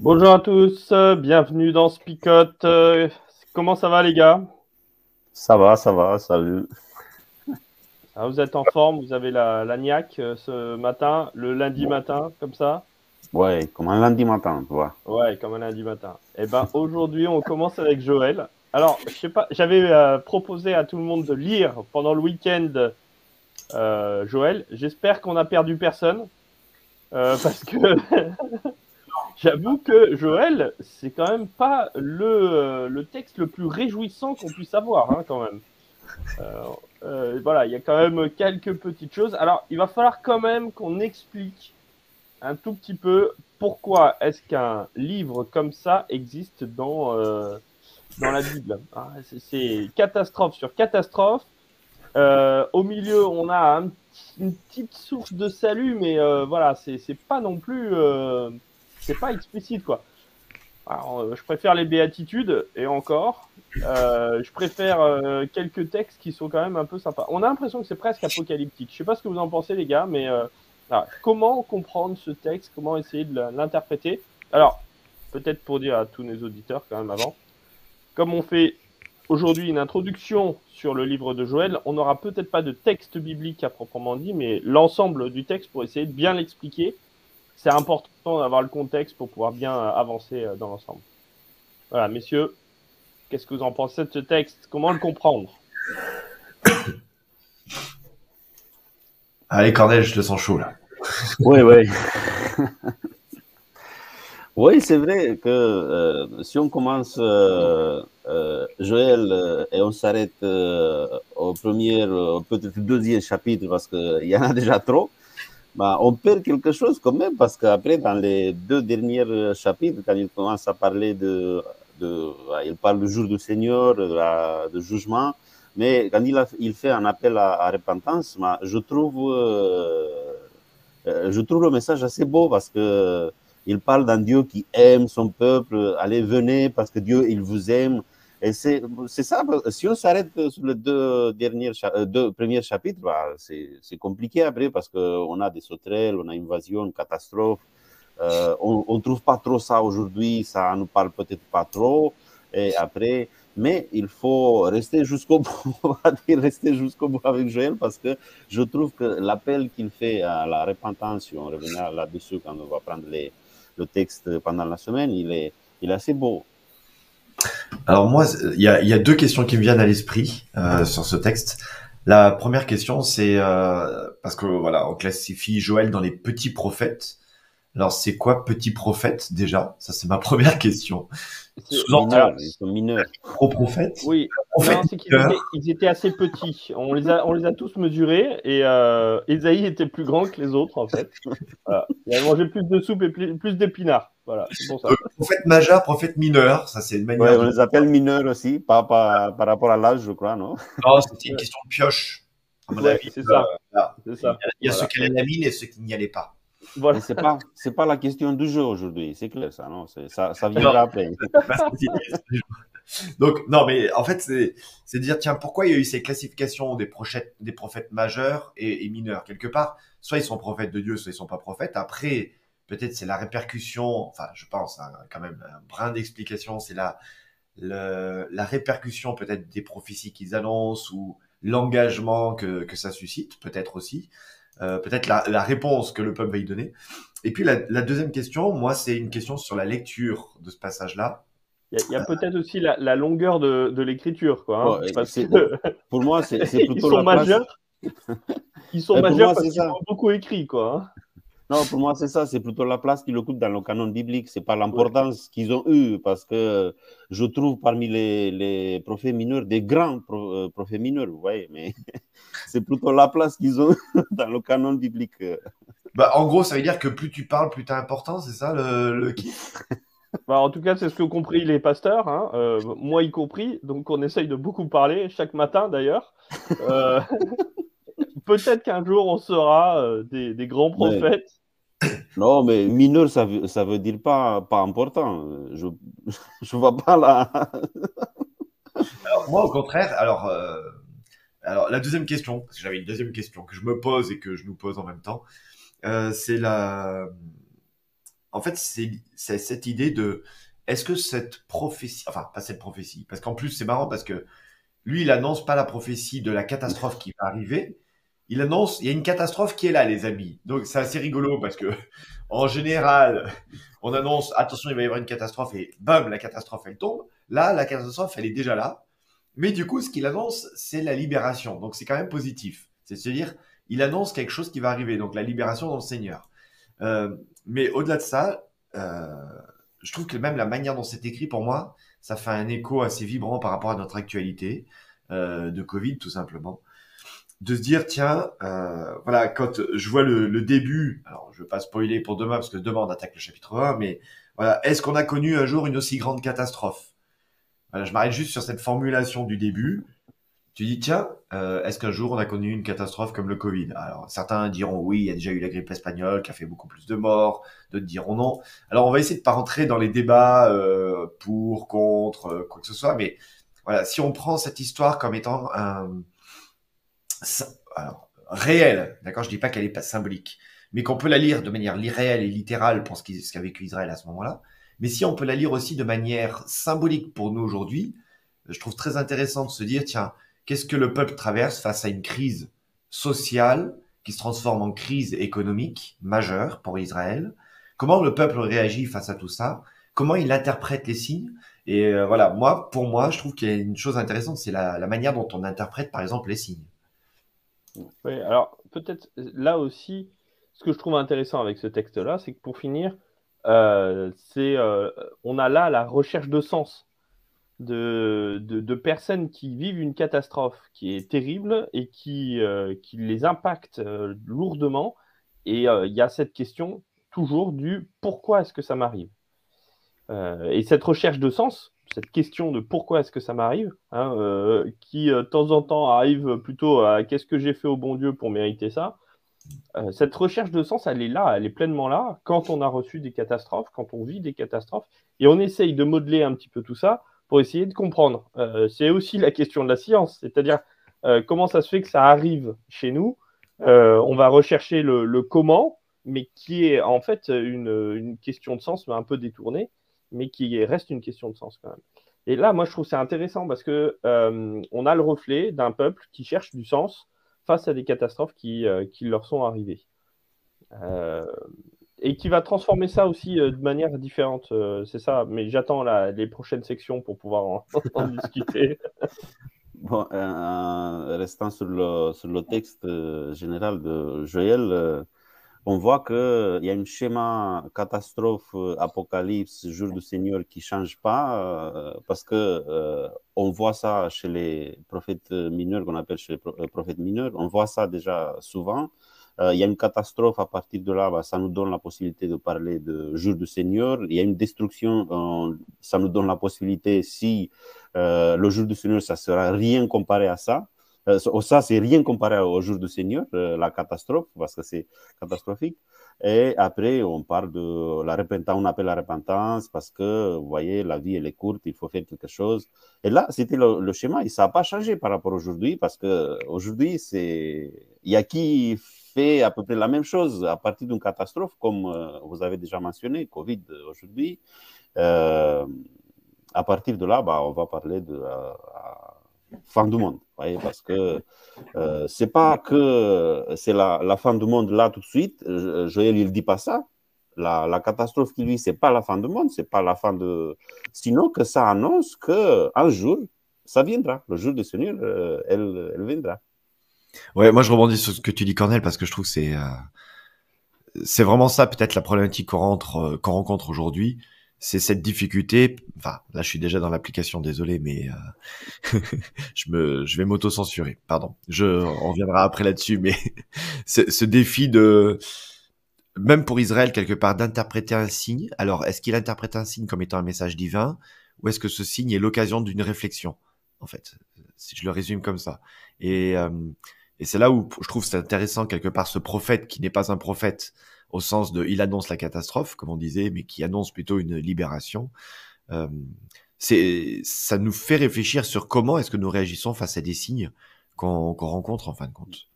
Bonjour à tous, bienvenue dans Spicote. comment ça va les gars? Ça va, ça va, salut. Ah, vous êtes en forme, vous avez la, la niaque euh, ce matin, le lundi matin, comme ça? Ouais, comme un lundi matin, tu vois. Ouais, comme un lundi matin. Eh ben, aujourd'hui, on commence avec Joël. Alors, je sais pas, j'avais euh, proposé à tout le monde de lire pendant le week-end euh, Joël. J'espère qu'on a perdu personne. parce que j'avoue que Joël, c'est quand même pas le, le texte le plus réjouissant qu'on puisse avoir, hein, quand même. Euh, voilà, il y a quand même quelques petites choses. Alors, il va falloir quand même qu'on explique un tout petit peu pourquoi est-ce qu'un livre comme ça existe dans, euh, dans la Bible. Ah, c'est catastrophe sur catastrophe. Euh, au milieu, on a une petite source de salut, mais voilà, c'est pas non plus, c'est pas explicite quoi. Alors, je préfère les béatitudes et encore. Euh, je préfère euh, quelques textes qui sont quand même un peu sympas. On a l'impression que c'est presque apocalyptique. Je sais pas ce que vous en pensez, les gars, mais euh, comment comprendre ce texte? Comment essayer de l'interpréter? Alors, peut-être pour dire à tous nos auditeurs quand même avant, comme on fait aujourd'hui une introduction sur le livre de Joël, on n'aura peut-être pas de texte biblique à proprement dit, mais l'ensemble du texte pour essayer de bien l'expliquer. C'est important d'avoir le contexte pour pouvoir bien avancer dans l'ensemble. Voilà, messieurs, Qu'est-ce que vous en pensez de ce texte? Comment le comprendre? Allez, Cornel, je te sens chaud là. oui, oui. oui, c'est vrai que euh, si on commence euh, euh, Joël et on s'arrête au premier, peut-être deuxième chapitre parce qu'il y en a déjà trop, bah, on perd quelque chose quand même parce qu'après, dans les deux derniers chapitres, quand il commence à parler de de, il parle du jour du Seigneur, de, jugement, mais quand il, il fait un appel à, repentance, je trouve, euh, euh, je trouve le message assez beau parce que il parle d'un Dieu qui aime son peuple, allez, venez parce que Dieu, il vous aime. Et c'est ça, si on s'arrête sur les deux, euh, premiers chapitres, bah, c'est compliqué après parce qu'on a des sauterelles, on a invasion, catastrophe, euh, on ne trouve pas trop ça aujourd'hui, ça nous parle peut-être pas trop. Et après, mais il faut rester jusqu'au bout, on va dire rester jusqu'au bout avec Joël parce que je trouve que l'appel qu'il fait à la repentance, on reviendra là-dessus quand on va prendre le texte pendant la semaine, il est, il est assez beau. Alors moi, il y a, deux questions qui me viennent à l'esprit euh, sur ce texte. La première question, c'est euh, parce que voilà, on classifie Joël dans les petits prophètes. Alors, c'est quoi petit prophète déjà? Ça, c'est ma première question. Mineurs, ils sont mineurs. Pro prophète? Oui. c'est qu'ils étaient, ils étaient, assez petits. On les a, on les a tous mesurés et euh, Esaïe était plus grand que les autres en fait. voilà. Il a mangé plus de soupe et plus, d'épinards. Voilà, c'est pour ça. Euh, prophète majeur, prophète mineur, ça c'est une manière. Ouais, on les appelle mineurs aussi, par, par, par rapport à l'âge, je crois, non? Non, c'était une question de pioche. c'est ça. Euh, ça. Il y a, ceux qui allaient la mine et ceux qui n'y allaient pas. Voilà. C'est pas, c'est pas la question du jeu aujourd'hui, c'est clair ça, non ça, ça viendra après. Donc non, mais en fait c'est, c'est dire tiens pourquoi il y a eu ces classifications des prophètes, des prophètes majeurs et, mineurs? Quelque part. Soit ils sont prophètes de Dieu, soit ils sont pas prophètes. Après peut-être c'est la répercussion, enfin je pense hein, quand même un brin d'explication, c'est la le, la répercussion peut-être des prophéties qu'ils annoncent ou l'engagement que, que ça suscite peut-être aussi. Euh, peut-être la, réponse que le peuple va y donner. Et puis la, deuxième question, moi, c'est une question sur la lecture de ce passage-là. Il y a, peut-être aussi la, longueur de, l'écriture, quoi. Hein, pour moi, c'est plutôt ils sont majeurs. Ils sont majeurs parce qu'ils ont beaucoup écrit, quoi. Non, pour moi, c'est ça. C'est plutôt la place qu'ils occupent dans le canon biblique. C'est pas l'importance qu'ils ont eue, parce que je trouve parmi les, les prophètes mineurs des grands euh, prophètes mineurs, vous voyez. Mais c'est plutôt la place qu'ils ont dans le canon biblique. Bah, en gros, ça veut dire que plus tu parles, plus tu as important, c'est ça le, le... Bah, en tout cas, c'est ce qu'ont compris les pasteurs, hein. euh, moi y compris. Donc, on essaye de beaucoup parler, chaque matin d'ailleurs. Euh, peut-être qu'un jour on sera euh, des, grands prophètes. Non, mais mineur, ça veut, ça veut dire pas, pas important. Je ne vois pas là. alors, moi, au contraire, alors, euh, alors la deuxième question, parce que j'avais une deuxième question que je me pose et que je nous pose en même temps, euh, c'est la. en fait, c'est cette idée de est-ce que cette prophétie, enfin pas cette prophétie, parce qu'en plus c'est marrant parce que lui il annonce pas la prophétie de la catastrophe qui va arriver, il annonce il y a une catastrophe qui est là les amis. Donc c'est assez rigolo parce que en général on annonce attention il va y avoir une catastrophe et bam la catastrophe elle tombe. Là la catastrophe elle est déjà là. Mais du coup ce qu'il annonce c'est la libération. Donc c'est quand même positif. C'est à dire il annonce quelque chose qui va arriver donc la libération dans le Seigneur. Euh, mais au-delà de ça, euh, je trouve que même la manière dont c'est écrit, pour moi, ça fait un écho assez vibrant par rapport à notre actualité euh, de Covid, tout simplement. De se dire, tiens, euh, voilà, quand je vois le, le, début, alors je veux pas spoiler pour demain, parce que demain on attaque le chapitre 1, mais voilà, est-ce qu'on a connu un jour une aussi grande catastrophe? Voilà, Je m'arrête juste sur cette formulation du début. Tu dis, tiens, euh, est-ce qu'un jour on a connu une catastrophe comme le Covid? Alors certains diront oui, il y a déjà eu la grippe espagnole qui a fait beaucoup plus de morts, d'autres diront non. Alors on va essayer de pas rentrer dans les débats euh, pour, contre, quoi que ce soit, mais voilà, si on prend cette histoire comme étant un alors, réel, d'accord, je dis pas qu'elle est pas symbolique, mais qu'on peut la lire de manière réelle et littérale pour ce qu'a vécu Israël à ce moment-là, mais si on peut la lire aussi de manière symbolique pour nous aujourd'hui, je trouve très intéressant de se dire, tiens, Qu'est-ce que le peuple traverse face à une crise sociale qui se transforme en crise économique majeure pour Israël? Comment le peuple réagit face à tout ça? Comment il interprète les signes? Et euh, voilà, moi, pour moi, je trouve qu'il y a une chose intéressante, c'est la, manière dont on interprète, par exemple, les signes. Oui, alors peut-être là aussi, ce que je trouve intéressant avec ce texte-là, c'est que pour finir, euh, c'est euh, on a là la recherche de sens de, de, personnes qui vivent une catastrophe qui est terrible et qui, euh, qui les impacte lourdement. Et il y a cette question toujours du pourquoi est-ce que ça m'arrive? Et cette recherche de sens, cette question de pourquoi est-ce que ça m'arrive, hein, qui de temps en temps arrive plutôt à qu'est-ce que j'ai fait au bon Dieu pour mériter ça, cette recherche de sens, elle est là, elle est pleinement là quand on a reçu des catastrophes, quand on vit des catastrophes, et on essaye de modeler un petit peu tout ça pour essayer de comprendre. Euh, c'est aussi la question de la science, c'est-à-dire euh, comment ça se fait que ça arrive chez nous. Euh, on va rechercher le, comment, mais qui est en fait une, question de sens, mais un peu détournée, mais qui reste une question de sens quand même. Et là, moi, je trouve c'est intéressant parce que on a le reflet d'un peuple qui cherche du sens face à des catastrophes qui, qui leur sont arrivées et qui va transformer ça aussi euh, de manière différente. Euh, c'est ça, mais j'attends les prochaines sections pour pouvoir en, discuter. Bon, euh, restant sur le, sur le texte général de Joël, on voit qu'il y a un schéma catastrophe, apocalypse, jour du Seigneur qui ne change pas, parce que on voit ça chez les prophètes mineurs, qu'on appelle chez les prophètes mineurs, on voit ça déjà souvent. Euh, il y a une catastrophe, à partir de là, bah, ça nous donne la possibilité de parler de jour du Seigneur. Il y a une destruction, euh, ça nous donne la possibilité, si euh, le jour du Seigneur, ça sera rien comparé à ça. Ça, c'est rien comparé au jour du Seigneur, la catastrophe, parce que c'est catastrophique. Et après, on parle de la repentance, on appelle la repentance parce que, vous voyez, la vie, elle est courte, il faut faire quelque chose. Et là, c'était le, schéma et ça n'a pas changé par rapport à aujourd'hui parce que aujourd'hui, c'est, il y a qui fait à peu près la même chose à partir d'une catastrophe, comme euh, vous avez déjà mentionné, Covid aujourd'hui. Euh, à partir de là, bah, on va parler de la fin du monde, voyez, parce que euh, c'est pas que c'est la, fin du monde là tout de suite. Joël, il dit pas ça. La, catastrophe qui lui, c'est pas la fin du monde, c'est pas la fin de. Sinon que ça annonce que un jour, ça viendra. Le jour du Seigneur, euh, elle, viendra. Ouais, moi je rebondis sur ce que tu dis, Cornel, parce que je trouve que c'est euh, c'est vraiment ça peut-être la problématique euh, qu'on rencontre aujourd'hui, c'est cette difficulté. Enfin, là je suis déjà dans l'application, désolé, mais euh, je me je vais m'auto-censurer. Pardon, je on reviendra après là-dessus, mais ce défi de même pour Israël quelque part d'interpréter un signe. Alors, est-ce qu'il interprète un signe comme étant un message divin, ou est-ce que ce signe est l'occasion d'une réflexion, en fait, si je le résume comme ça. Et et c'est là où je trouve c'est intéressant quelque part ce prophète qui n'est pas un prophète au sens de il annonce la catastrophe, comme on disait, mais qui annonce plutôt une libération. Euh, c'est, ça nous fait réfléchir sur comment est-ce que nous réagissons face à des signes qu'on, rencontre en fin de compte.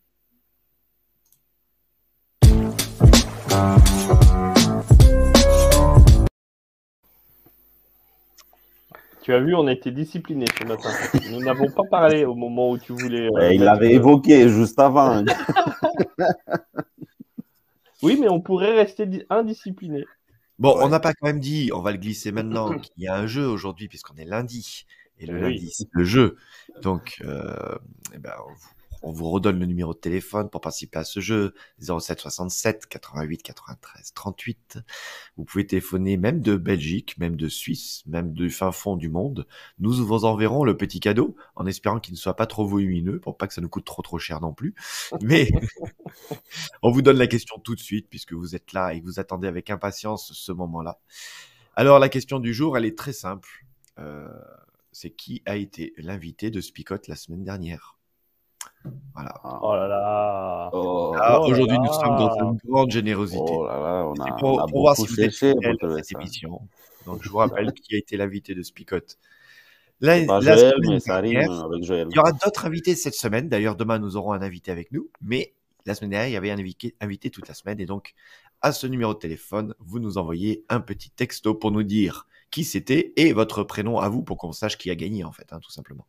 Tu as vu, on a été discipliné ce matin. Nous n'avons pas parlé au moment où tu voulais. Euh, il l'avait euh, évoqué juste avant. oui, mais on pourrait rester indiscipliné. Bon, ouais. on n'a pas quand même dit, on va le glisser maintenant, qu'il y a un jeu aujourd'hui, puisqu'on est lundi. Et le oui. lundi, c'est le jeu. Donc, euh, eh ben, on, vous, on, vous, redonne le numéro de téléphone pour participer à ce jeu. 07 67 88 93 38. Vous pouvez téléphoner même de Belgique, même de Suisse, même du fin fond du monde. Nous vous enverrons le petit cadeau en espérant qu'il ne soit pas trop volumineux pour pas que ça nous coûte trop trop cher non plus. Mais on vous donne la question tout de suite puisque vous êtes là et vous attendez avec impatience ce moment-là. Alors, la question du jour, elle est très simple. Euh, c'est qui a été l'invité de Spicote la semaine dernière? Voilà. Oh là là. Oh, ah, Aujourd'hui, nous sommes dans une grande générosité. Oh là là, on a, pour, on a pour voir si beaucoup vous êtes à trouver cette ça. émission. Donc, je vous rappelle qui a été l'invité de Spicote. La Joël, mais ça arrive avec Joël. il y aura d'autres invités cette semaine. D'ailleurs, demain, nous aurons un invité avec nous. Mais la semaine dernière, il y avait un invité, invité toute la semaine. Et donc, à ce numéro de téléphone, vous nous envoyez un petit texto pour nous dire qui c'était et votre prénom à vous pour qu'on sache qui a gagné, en fait, hein, tout simplement.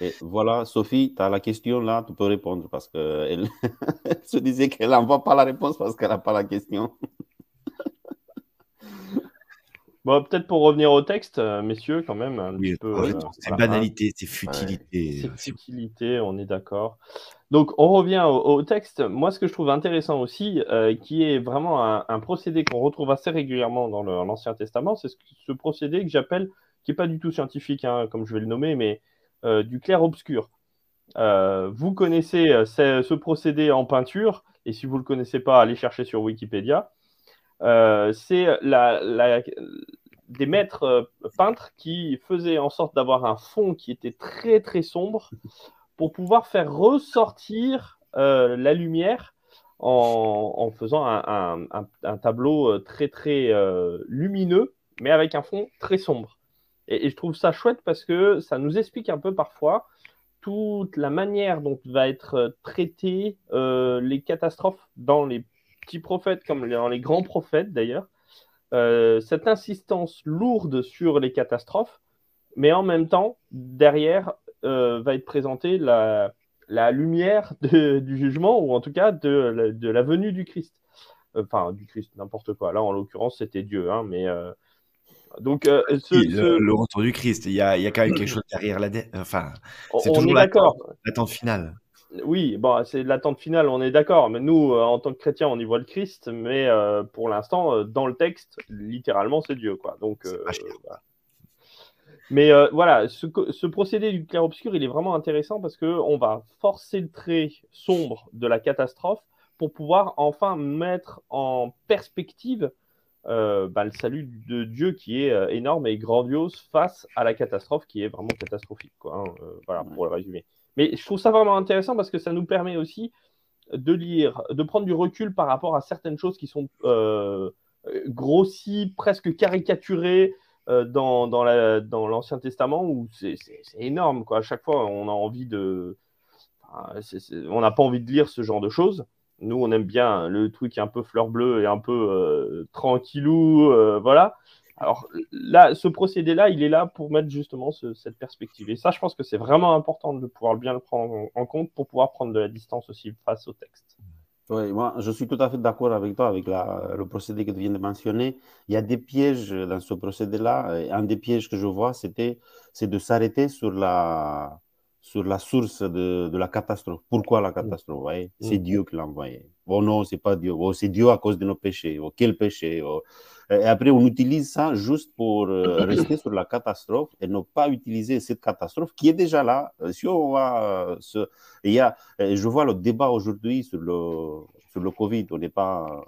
Et voilà, Sophie, tu as la question là, tu peux répondre parce qu'elle elle se disait qu'elle n'envoie pas la réponse parce qu'elle n'a pas la question. Bon, peut-être pour revenir au texte, euh, messieurs, quand même, un Oui, petit peu. euh, c'est voilà, hein. banalité, c'est futilité. C'est futilité, on est d'accord. Donc, on revient au, au texte. Moi, ce que je trouve intéressant aussi, euh, qui est vraiment un, un procédé qu'on retrouve assez régulièrement dans l'Ancien Testament, c'est ce, ce procédé que j'appelle, qui n'est pas du tout scientifique, hein, comme je vais le nommer, mais euh, du clair-obscur. Euh, vous connaissez euh, ce, procédé en peinture, et si vous ne le connaissez pas, allez chercher sur Wikipédia. Euh, c'est des maîtres euh, peintres qui faisaient en sorte d'avoir un fond qui était très très sombre pour pouvoir faire ressortir euh, la lumière en, faisant un, tableau euh, très très euh, lumineux, mais avec un fond très sombre. Et, je trouve ça chouette parce que ça nous explique un peu parfois toute la manière dont va être euh, traité euh, les catastrophes dans les petits prophètes comme dans les grands prophètes d'ailleurs. Euh, cette insistance lourde sur les catastrophes, mais en même temps, derrière, euh, va être présentée la, lumière du jugement, ou en tout cas de, de la venue du Christ. Enfin, du Christ, n'importe quoi. Là, en l'occurrence, c'était Dieu. Hein, mais, euh, donc, euh, ce- Oui, ce- le, le retour du Christ, il y a, il y a quand même quelque chose derrière la dé- Enfin, on, c'est toujours est l'attente. finale. Oui, bon, c'est l'attente finale, on est d'accord. Mais nous, euh, en tant que chrétiens, on y voit le Christ. Mais euh, pour l'instant, dans le texte, littéralement, c'est Dieu. Quoi. Donc, euh, voilà. Mais voilà, ce, ce procédé du clair-obscur, il est vraiment intéressant parce qu'on va forcer le trait sombre de la catastrophe pour pouvoir enfin mettre en perspective euh, bah, le salut de Dieu qui est euh, énorme et grandiose face à la catastrophe qui est vraiment catastrophique. Quoi, hein. Euh, voilà, pour le résumer. Mais je trouve ça vraiment intéressant parce que ça nous permet aussi de lire, de prendre du recul par rapport à certaines choses qui sont euh, grossies, presque caricaturées dans, dans, la- dans l'Ancien Testament où c'est, c'est- c'est énorme. Quoi. À chaque fois, on a envie de. enfin, c'est- c'est- on n'a pas envie de lire ce genre de choses. Nous, on aime bien le truc un peu fleur bleue et un peu euh, tranquillou. euh, voilà. Alors là, ce procédé-là, il est là pour mettre justement ce- cette perspective. Et ça, je pense que c'est vraiment important de pouvoir bien le prendre en, compte pour pouvoir prendre de la distance aussi face au texte. Oui, moi, je suis tout à fait d'accord avec toi, avec le procédé que tu viens de mentionner. Il y a des pièges dans ce procédé-là. Un des pièges que je vois, c'était, c'est de s'arrêter sur la, sur la source de, de la catastrophe. Pourquoi la catastrophe? vous voyez? C'est Mm. Dieu qui l'a envoyé. Oh non, c'est pas Dieu. Oh, c'est Dieu à cause de nos péchés. Oh, quel péché? Oh. Et après, on utilise ça juste pour euh, rester sur la catastrophe et ne pas utiliser cette catastrophe qui est déjà là. Euh, Si on va euh, se, il y a, je vois le débat aujourd'hui sur le, sur le Covid. On n'est pas.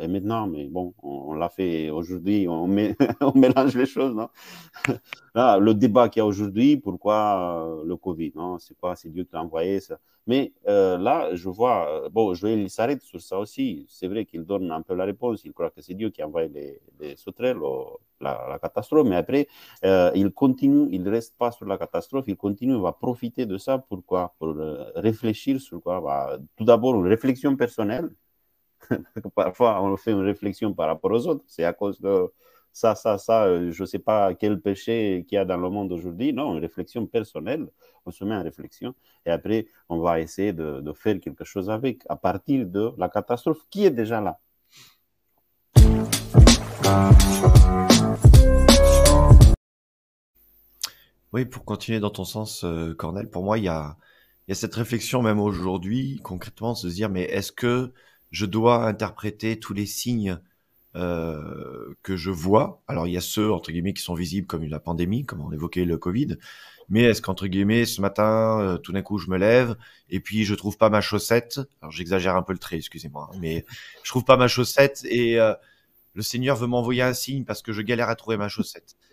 Et maintenant, mais bon, on, on l'a fait aujourd'hui, on, on mélange les choses, non? Là, le débat qu'il y a aujourd'hui, pourquoi euh, le Covid, non? C'est quoi? C'est Dieu qui l'a envoyé, ça. Mais euh, là, je vois, euh, bon, Joël, s'arrête sur ça aussi. C'est vrai qu'il donne un peu la réponse. Il croit que c'est Dieu qui a envoyé les, les sauterelles, le- la, catastrophe. Mais après, il continue, il reste pas sur la catastrophe, il continue, il va profiter de ça. Pourquoi? Pour réfléchir sur quoi? Bah, tout d'abord, une réflexion personnelle. Parfois, on fait une réflexion par rapport aux autres. C'est à cause de ça, ça, ça, je ne sais pas quel péché qu'il y a dans le monde aujourd'hui. Non, une réflexion personnelle, on se met en réflexion et après, on va essayer de, de faire quelque chose avec à partir de la catastrophe qui est déjà là. Oui, pour continuer dans ton sens, euh, Cornel, pour moi, il y a, il y a cette réflexion même aujourd'hui, concrètement, de se dire, mais est-ce que je dois interpréter tous les signes euh, que je vois Alors, il y a ceux, entre guillemets, qui sont visibles comme la pandémie, comme on évoquait le Covid, mais est-ce qu'entre guillemets, ce matin, euh, tout d'un coup, je me lève et puis je trouve pas ma chaussette? Alors, j'exagère un peu le trait, excusez-moi, hein, mais je trouve pas ma chaussette et euh, le Seigneur veut m'envoyer un signe parce que je galère à trouver ma chaussette.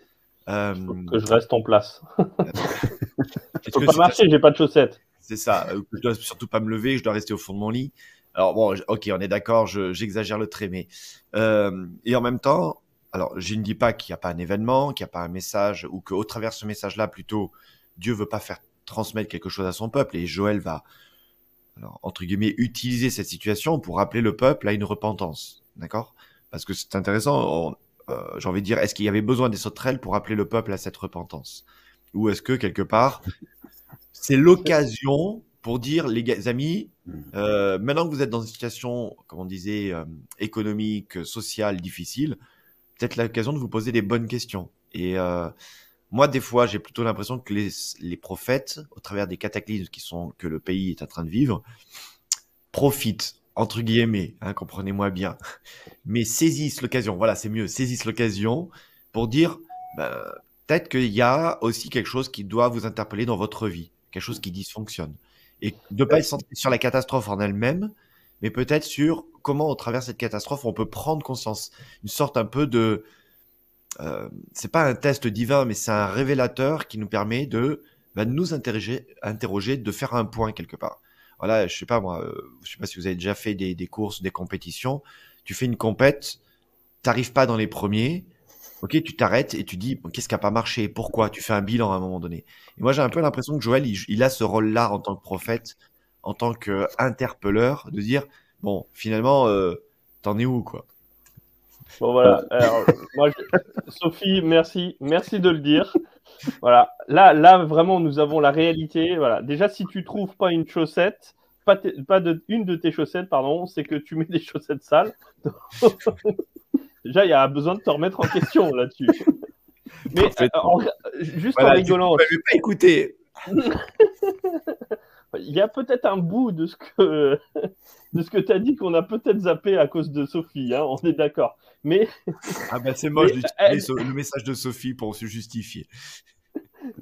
Euh, que je reste en place. je peux pas marcher, j'ai pas de chaussettes. C'est ça. Euh, je dois surtout pas me lever, je dois rester au fond de mon lit. Alors bon, ok, on est d'accord, j'exagère le trait, mais euh, et en même temps, alors je ne dis pas qu'il n'y a pas un événement, qu'il n'y a pas un message, ou qu'au travers de ce message-là, plutôt, Dieu veut pas faire transmettre quelque chose à son peuple, et Joël va, alors, entre guillemets, utiliser cette situation pour rappeler le peuple à une repentance, d'accord? Parce que c'est intéressant. Euh, j'ai envie de dire, est-ce qu'il y avait besoin des sauterelles pour appeler le peuple à cette repentance? Ou est-ce que quelque part, c'est l'occasion pour dire, les amis, mmh. euh, maintenant que vous êtes dans une situation, comme on disait, euh, économique, sociale, difficile, peut-être l'occasion de vous poser des bonnes questions. Et euh, moi, des fois, j'ai plutôt l'impression que les, les, prophètes, au travers des cataclysmes qui sont que le pays est en train de vivre, profitent entre guillemets, hein, comprenez-moi bien, mais saisissent l'occasion. Voilà, c'est mieux, saisissent l'occasion pour dire, ben, peut-être qu'il y a aussi quelque chose qui doit vous interpeller dans votre vie, quelque chose qui dysfonctionne. Et de pas être centré sur la catastrophe en elle-même, mais peut-être sur comment, au travers de cette catastrophe, on peut prendre conscience. Une sorte un peu de, euh, c'est pas un test divin, mais c'est un révélateur qui nous permet de ben, nous interroger, interroger, de faire un point quelque part voilà, je sais pas moi, euh, je sais pas si vous avez déjà fait des, des courses, des compétitions. Tu fais une compète, t'arrives pas dans les premiers. Ok, tu t'arrêtes et tu dis qu'est-ce qui a pas marché, pourquoi? Tu fais un bilan à un moment donné. Et moi, j'ai un peu l'impression que Joël, il, a ce rôle-là en tant que prophète, en tant qu'interpelleur, de dire bon, finalement, euh, t'en es où quoi? Bon voilà. Alors, moi, Sophie, merci, merci de le dire. Voilà. Là, là, vraiment, nous avons la réalité. Voilà. Déjà, si tu trouves pas une chaussette, pas, pas de, une de tes chaussettes, pardon, c'est que tu mets des chaussettes sales. Déjà, il y a besoin de te remettre en question là-dessus. Mais euh, juste en rigolant. Tu pas écouter. il y a peut-être un bout de ce que de ce que tu as dit qu'on a peut-être zappé à cause de Sophie, hein, on est d'accord. Mais ah ben c'est moche d'utiliser le message de Sophie pour se justifier.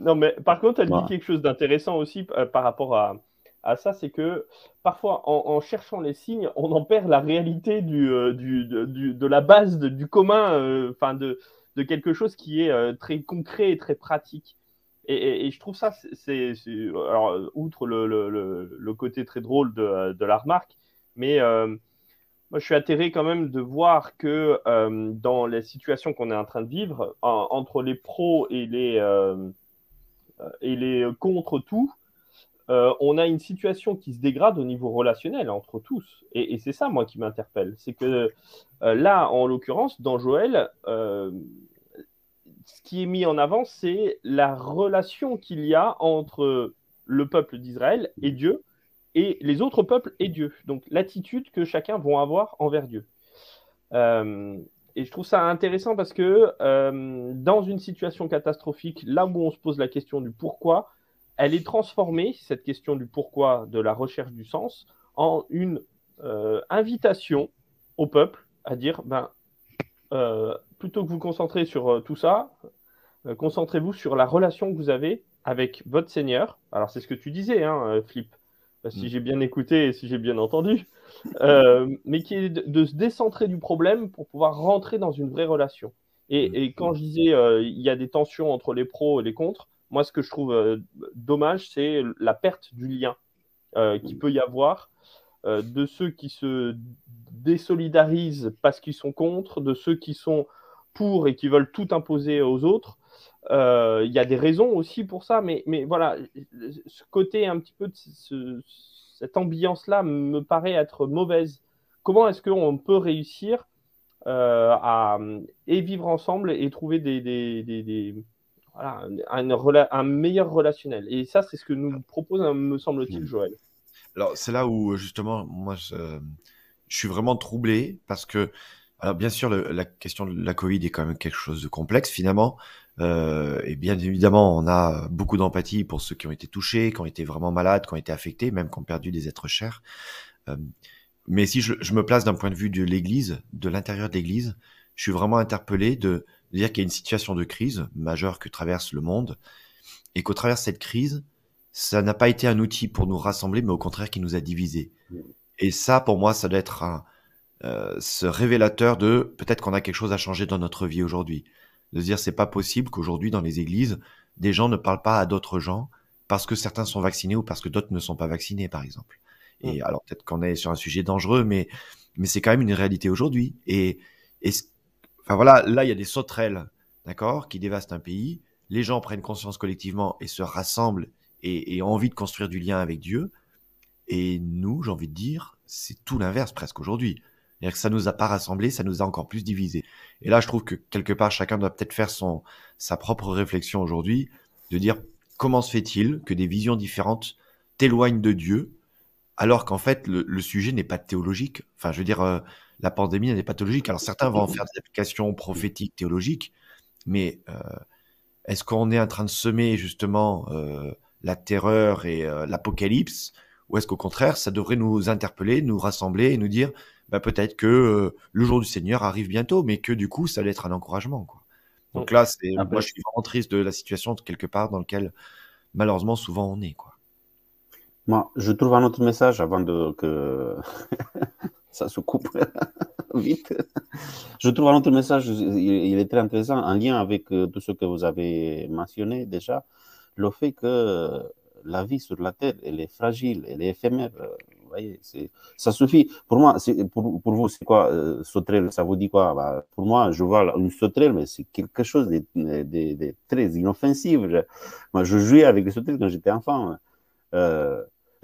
Non mais par contre elle dit quelque chose d'intéressant aussi euh, par rapport à, à ça, c'est que parfois en, cherchant les signes, on en perd la réalité euh, de la base du commun, euh, enfin de, quelque chose qui est très concret et très pratique. Et, je trouve ça, c'est, alors, outre le, côté très drôle de, la remarque, mais euh, moi, je suis atterré quand même de voir que euh, dans les situations qu'on est en train de vivre, entre les pros et les, euh, et les contre tout, on a une situation qui se dégrade au niveau relationnel entre tous. Et, c'est ça, moi, qui m'interpelle. C'est que là, en l'occurrence, dans Joël, ce qui est mis en avant, c'est la relation qu'il y a entre le peuple d'Israël et Dieu, et les autres peuples et Dieu. Donc l'attitude que chacun va avoir envers Dieu. Euh, et je trouve ça intéressant parce que euh, dans une situation catastrophique, là où on se pose la question du pourquoi, elle est transformée, cette question du pourquoi, de la recherche du sens, en une euh, invitation au peuple à dire, ben, plutôt que vous concentrer sur tout ça, concentrez-vous sur la relation que vous avez avec votre Seigneur. Alors c'est ce que tu disais, hein, Flip si mm. j'ai bien écouté et si j'ai bien entendu, euh, mais qui est de, se décentrer du problème pour pouvoir rentrer dans une vraie relation. Et, mm. quand je disais euh, il y a des tensions entre les pros et les contres, moi ce que je trouve euh, dommage, c'est la perte du lien qui mm. peut y avoir de ceux qui se désolidarisent parce qu'ils sont contre, de ceux qui sont pour et qui veulent tout imposer aux autres. Euh, il y a des raisons aussi pour ça, mais, mais voilà, ce côté un petit peu de cette ambiance-là me paraît être mauvaise. Comment est-ce qu'on peut réussir à et vivre ensemble et trouver des, voilà, un, un, meilleur relationnel. Et ça, c'est ce que nous propose, me semble-t-il, mmh. Joël. Alors, c'est là où, justement, moi, je, je, suis vraiment troublé parce que, alors, bien sûr, la question de la Covid est quand même quelque chose de complexe, finalement. Euh, et bien évidemment, on a beaucoup d'empathie pour ceux qui ont été touchés, qui ont été vraiment malades, qui ont été affectés, même qui ont perdu des êtres chers. Euh, mais si je, je me place d'un point de vue de l'Église, de l'intérieur de l'Église, je suis vraiment interpellé de dire qu'il y a une situation de crise majeure que traverse le monde et qu'au travers de cette crise, ça n'a pas été un outil pour nous rassembler, mais au contraire qui nous a divisés. Et ça, pour moi, ça doit être un, euh, ce révélateur de peut-être qu'on a quelque chose à changer dans notre vie aujourd'hui. De se dire, c'est pas possible qu'aujourd'hui, dans les églises, des gens ne parlent pas à d'autres gens parce que certains sont vaccinés ou parce que d'autres ne sont pas vaccinés, par exemple. Et alors, peut-être qu'on est sur un sujet dangereux, mais, mais c'est quand même une réalité aujourd'hui. Et, et, enfin voilà, là, il y a des sauterelles, d'accord, qui dévastent un pays. Les gens prennent conscience collectivement et se rassemblent et, ont envie de construire du lien avec Dieu. Et nous, j'ai envie de dire, c'est tout l'inverse presque aujourd'hui. C'est-à-dire que ça nous a pas rassemblés, ça nous a encore plus divisés. Et là, je trouve que quelque part, chacun doit peut-être faire son, sa propre réflexion aujourd'hui, de dire comment se fait-il que des visions différentes t'éloignent de Dieu, alors qu'en fait, le, sujet n'est pas théologique? Enfin, je veux dire, euh, la pandémie n'est pas théologique. Alors certains vont en faire des applications prophétiques, théologiques, mais euh, est-ce qu'on est en train de semer justement euh, la terreur et euh, l'apocalypse, ou est-ce qu'au contraire, ça devrait nous interpeller, nous rassembler et nous dire, bah, peut-être que le jour du Seigneur arrive bientôt, mais que du coup, ça allait être un encouragement. Quoi. Donc là, c'est, moi, je suis vraiment triste de la situation de quelque part dans laquelle, malheureusement, souvent on est. Quoi. Moi, je trouve un autre message avant de, que ça se coupe vite. Je trouve un autre message, il est très intéressant, en lien avec euh, tout ce que vous avez mentionné déjà le fait que la vie sur la Terre, elle est fragile, elle est éphémère. Euh, vous voyez, ça suffit. Pour moi, pour, pour, vous, c'est quoi euh, sauterelle? Ça vous dit quoi? Bah, Pour moi, je vois une sauterelle, mais c'est quelque chose de, de, très inoffensif. moi, je jouais avec les sauterelles quand j'étais enfant.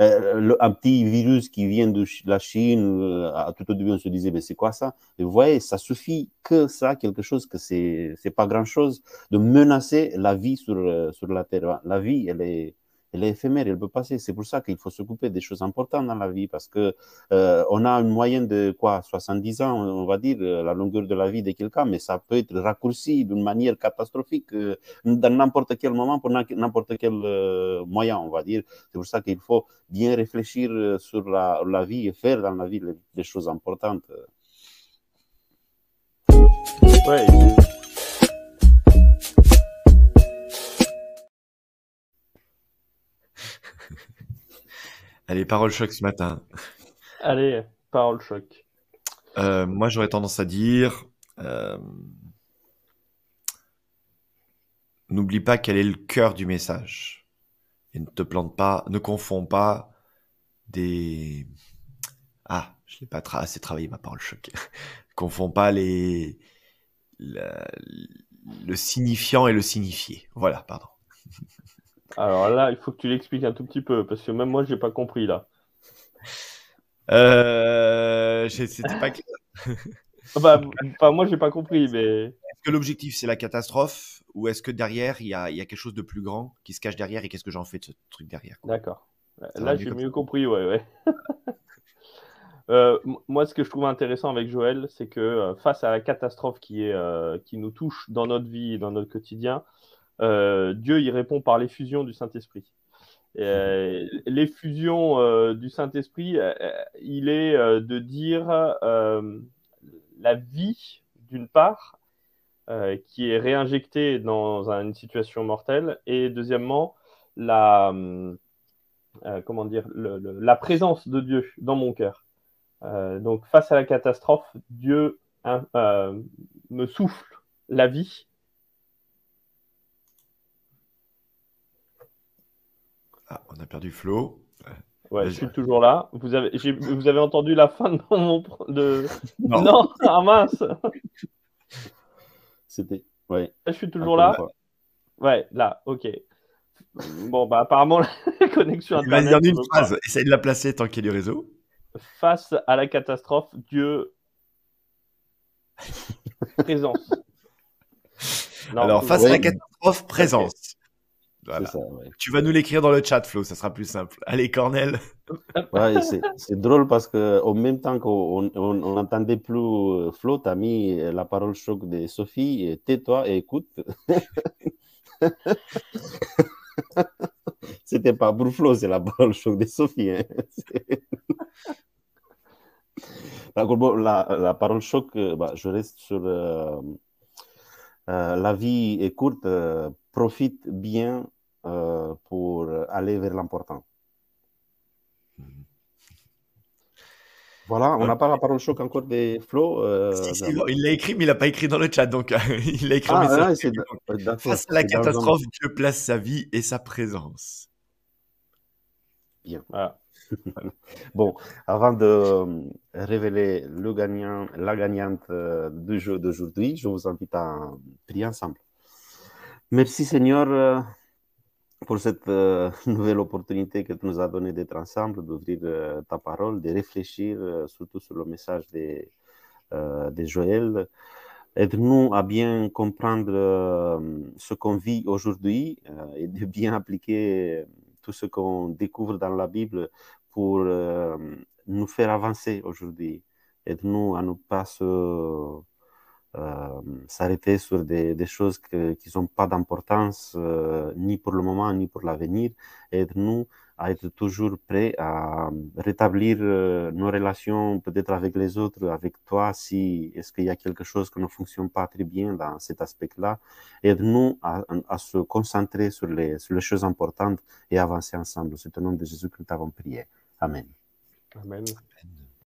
Euh, un petit virus qui vient de la Chine, euh, à tout au début on se disait mais c'est quoi ça? Et vous voyez, ça suffit que ça, quelque chose que c'est pas grand chose de menacer la vie sur euh, sur la terre. La vie, elle est elle est éphémère, elle peut passer. C'est pour ça qu'il faut s'occuper des choses importantes dans la vie, parce que euh, on a une moyenne de quoi 70 ans, on va dire, euh, la longueur de la vie de quelqu'un, mais ça peut être raccourci d'une manière catastrophique euh, dans n'importe quel moment, pour n'importe quel moyen, on va dire. C'est pour ça qu'il faut bien réfléchir sur la, vie et faire dans la vie des choses importantes. Ouais. Allez, parole choc ce matin. Allez, parole choc. Euh, moi, j'aurais tendance à dire, euh, n'oublie pas quel est le cœur du message. Et ne te plante pas, ne confonds pas des... Ah, je n'ai pas assez travaillé ma parole choc. confonds pas les... le signifiant et le signifié. Voilà, pardon. Alors là, il faut que tu l'expliques un tout petit peu, parce que même moi, j'ai pas compris là. Euh, C'était pas clair. Ah bah, enfin, moi, j'ai pas compris, mais. Est-ce que l'objectif, c'est la catastrophe, ou est-ce que derrière, il y a, y a, quelque chose de plus grand qui se cache derrière, et qu'est-ce que j'en fais de ce truc derrière D'accord. Là, j'ai mieux compris, ouais, ouais. euh, moi, ce que je trouve intéressant avec Joël, c'est que euh, face à la catastrophe qui, est, euh, qui nous touche dans notre vie et dans notre quotidien, Dieu y répond par l'effusion du Saint-Esprit. Euh, l'effusion euh, du Saint-Esprit, il est de dire la vie, d'une part, qui est réinjectée dans une situation mortelle, et deuxièmement, la, comment dire, la présence de Dieu dans mon cœur. donc, face à la catastrophe, Dieu hein, me souffle la vie Ah, on a perdu Flo. Ouais, je suis toujours là. Vous avez, vous avez entendu la fin de mon. De... Non. non ah mince C'était. Ouais. Je suis toujours là. Ouais, là, ok. Bon, bah, apparemment, la connexion Internet. Vas-y, une phrase. Essaye de la placer tant qu'il y a du réseau. Face à la catastrophe, Dieu. Présence. Non, Alors, face à la catastrophe, présence. Ça, Tu vas nous l'écrire dans le chat, Flo, ça sera plus simple. Allez, Cornel. Ouais, c'est drôle parce qu'au même temps qu'on n'entendait plus euh, Flo, tu as mis la parole choc de Sophie. Tais-toi et écoute. C'était pas pour Flo, c'est la parole choc de Sophie. Hein. la, la, parole choc, euh, bah, je reste sur euh, la vie est courte, profite bien euh, pour aller vers l'important. Voilà, on n'a pas la parole choc encore des Flo. Euh, il l'a écrit, mais il l'a pas écrit dans le chat. Donc, il l'a écrit ah, Face à la catastrophe, Dieu place sa vie et sa présence. Bien. bon, avant de euh, révéler le gagnant, la gagnante du jeu d'aujourd'hui, je vous invite à prier ensemble. Merci Seigneur euh, pour cette euh, nouvelle opportunité que tu nous as donnée d'être ensemble, d'ouvrir euh, ta parole, de réfléchir surtout sur le message de, de Joël. Aide-nous à bien comprendre ce qu'on vit aujourd'hui et de bien appliquer tout ce qu'on découvre dans la Bible pour nous faire avancer aujourd'hui. Aide-nous à ne pas se s'arrêter sur des, des choses que, qui n'ont pas d'importance euh, ni pour le moment ni pour l'avenir. Aide-nous à être toujours prêts à rétablir euh, nos relations peut-être avec les autres, avec toi, si est-ce qu'il y a quelque chose qui ne fonctionne pas très bien dans cet aspect-là. Aide-nous à, à, se concentrer sur les, sur les choses importantes et avancer ensemble. C'est au nom de Jésus que nous t'avons prié. Amen. Amen. Amen.